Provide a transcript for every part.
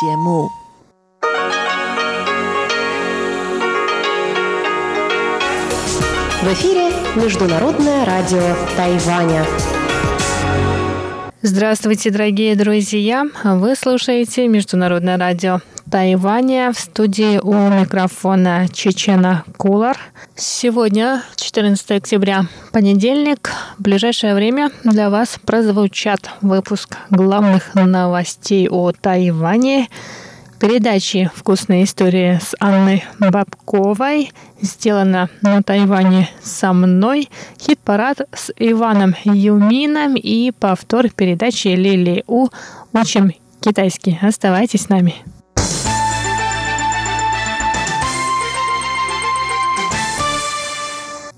节目。В эфире Международное радио Тайваня. Здравствуйте, дорогие друзья! Вы слушаете Международное радио Тайваня в студии у микрофона Чечена Кулар. Сегодня, 14 октября, понедельник. В ближайшее время для вас прозвучат выпуск главных новостей о Тайване, передачи «Вкусные истории» с Анной Бабковой, сделано на Тайване со мной, хит-парад с Иваном Юмином и повтор передачи Лили У «Учим китайский». Оставайтесь с нами.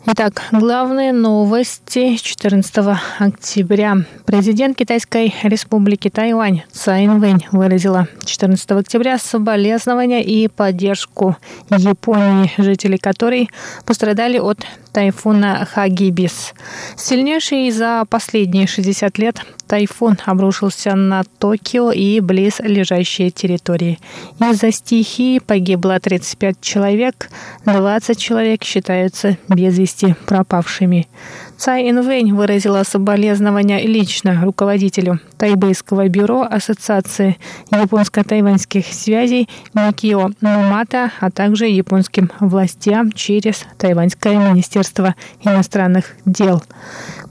Итак, главные новости 14 октября. Президент Китайской республики Тайвань Цай Инвэнь выразила 14 октября соболезнования и поддержку Японии, жители которой пострадали от тайфуна Хагибис. Сильнейший за последние 60 лет тайфун обрушился на Токио и близ лежащие территории. Из-за стихии погибло 35 человек, 20 человек считаются без вести пропавшими. Цай Инвэнь выразила соболезнования лично руководителю Тайбэйского бюро Ассоциации японско-тайваньских связей Микио Нумата, а также японским властям через Тайваньское министерство иностранных дел.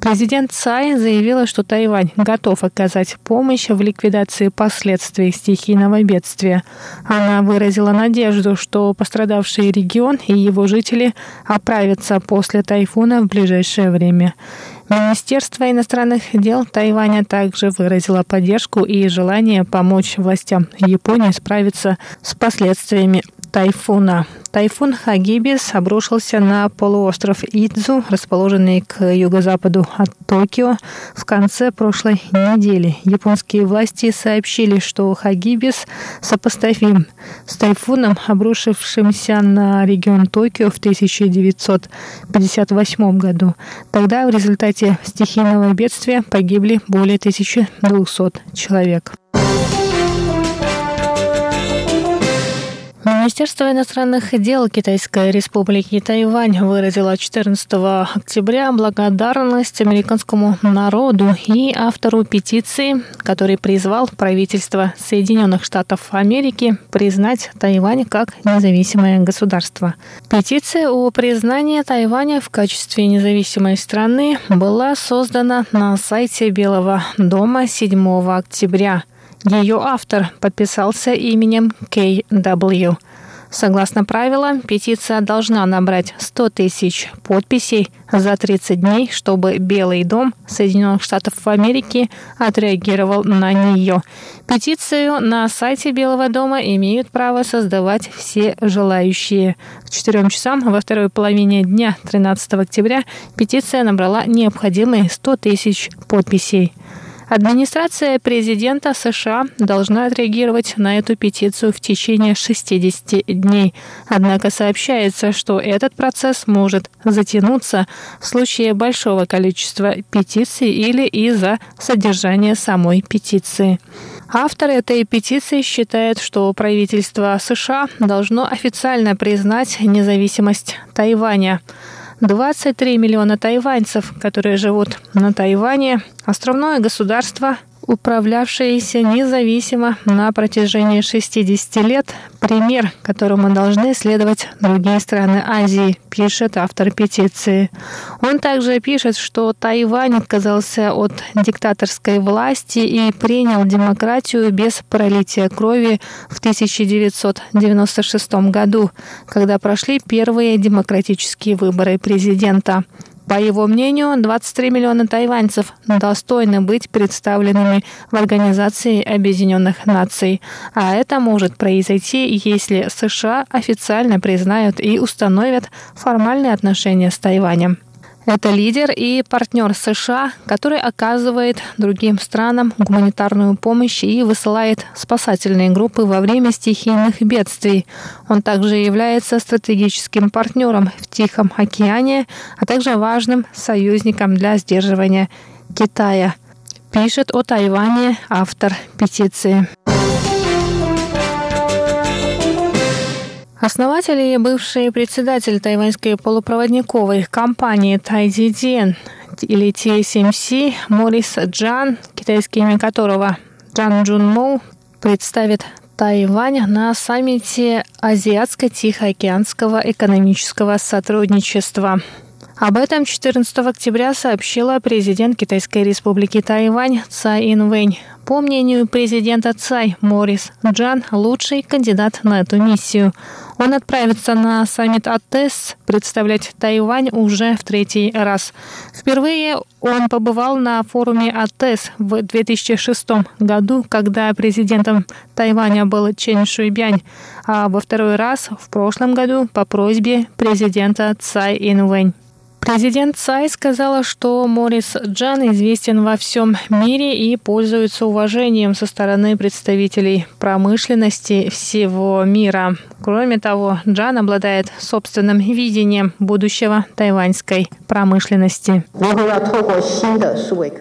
Президент Цай заявила, что Тайвань готов оказать помощь в ликвидации последствий стихийного бедствия. Она выразила надежду, что пострадавший регион и его жители оправятся после тайфуна в ближайшее время. Министерство иностранных дел Тайваня также выразило поддержку и желание помочь властям Японии справиться с последствиями тайфуна. Тайфун Хагибис обрушился на полуостров Идзу, расположенный к юго-западу от Токио, в конце прошлой недели. Японские власти сообщили, что Хагибис сопоставим с тайфуном, обрушившимся на регион Токио в 1958 году. Тогда в результате стихийного бедствия погибли более 1200 человек. Министерство иностранных дел Китайской республики Тайвань выразило 14 октября благодарность американскому народу и автору петиции, который призвал правительство Соединенных Штатов Америки признать Тайвань как независимое государство. Петиция о признании Тайваня в качестве независимой страны была создана на сайте Белого дома 7 октября – ее автор подписался именем К.В. Согласно правилам, петиция должна набрать 100 тысяч подписей за 30 дней, чтобы Белый дом Соединенных Штатов Америки отреагировал на нее. Петицию на сайте Белого дома имеют право создавать все желающие. К 4 часам во второй половине дня 13 октября петиция набрала необходимые 100 тысяч подписей. Администрация президента США должна отреагировать на эту петицию в течение 60 дней. Однако сообщается, что этот процесс может затянуться в случае большого количества петиций или из-за содержания самой петиции. Автор этой петиции считает, что правительство США должно официально признать независимость Тайваня. 23 миллиона тайваньцев, которые живут на Тайване, островное государство управлявшиеся независимо на протяжении 60 лет, пример, которому должны следовать другие страны Азии, пишет автор петиции. Он также пишет, что Тайвань отказался от диктаторской власти и принял демократию без пролития крови в 1996 году, когда прошли первые демократические выборы президента. По его мнению, 23 миллиона тайваньцев достойны быть представленными в Организации Объединенных Наций. А это может произойти, если США официально признают и установят формальные отношения с Тайванем. Это лидер и партнер США, который оказывает другим странам гуманитарную помощь и высылает спасательные группы во время стихийных бедствий. Он также является стратегическим партнером в Тихом океане, а также важным союзником для сдерживания Китая. Пишет о Тайване автор петиции. Основатель и бывший председатель тайваньской полупроводниковой компании Тайдиден или TSMC Морис Джан, китайское имя которого Джан Джун Моу, представит Тайвань на саммите Азиатско-Тихоокеанского экономического сотрудничества. Об этом 14 октября сообщила президент Китайской республики Тайвань Цай Инвэнь. По мнению президента Цай, Морис Джан – лучший кандидат на эту миссию. Он отправится на саммит АТЭС представлять Тайвань уже в третий раз. Впервые он побывал на форуме АТЭС в 2006 году, когда президентом Тайваня был Чен Шуйбянь, а во второй раз в прошлом году по просьбе президента Цай Инвэнь. Президент Цай сказала, что Морис Джан известен во всем мире и пользуется уважением со стороны представителей промышленности всего мира. Кроме того, Джан обладает собственным видением будущего тайваньской промышленности.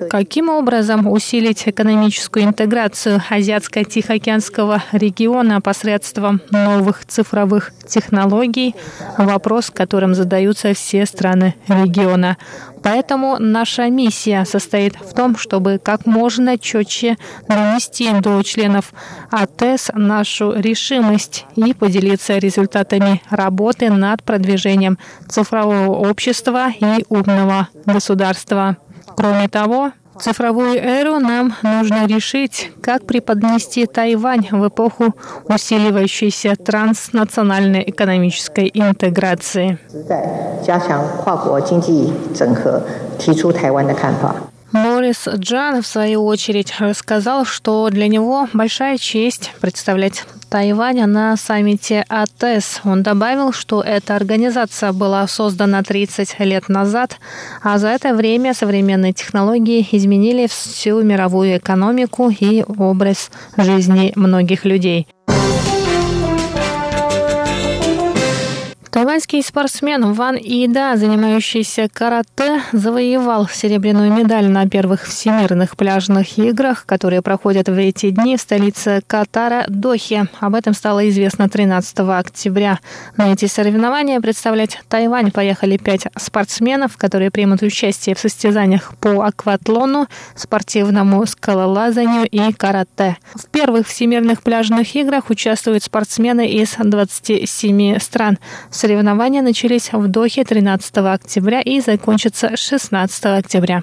Каким образом усилить экономическую интеграцию Азиатско-Тихоокеанского региона посредством новых цифровых технологий? Вопрос, которым задаются все страны региона. Поэтому наша миссия состоит в том, чтобы как можно четче донести до членов АТЭС нашу решимость и поделиться результатами работы над продвижением цифрового общества и умного государства. Кроме того, цифровую эру нам нужно решить, как преподнести Тайвань в эпоху усиливающейся транснациональной экономической интеграции. Морис Джан, в свою очередь, рассказал, что для него большая честь представлять Тайвань на саммите АТЭС. Он добавил, что эта организация была создана 30 лет назад, а за это время современные технологии изменили всю мировую экономику и образ жизни многих людей. Тайваньский спортсмен Ван Ида, занимающийся карате, завоевал серебряную медаль на первых всемирных пляжных играх, которые проходят в эти дни в столице Катара Дохе. Об этом стало известно 13 октября. На эти соревнования представлять Тайвань поехали пять спортсменов, которые примут участие в состязаниях по акватлону, спортивному скалолазанию и карате. В первых всемирных пляжных играх участвуют спортсмены из 27 стран. Соревнования начались в Дохе 13 октября и закончатся 16 октября.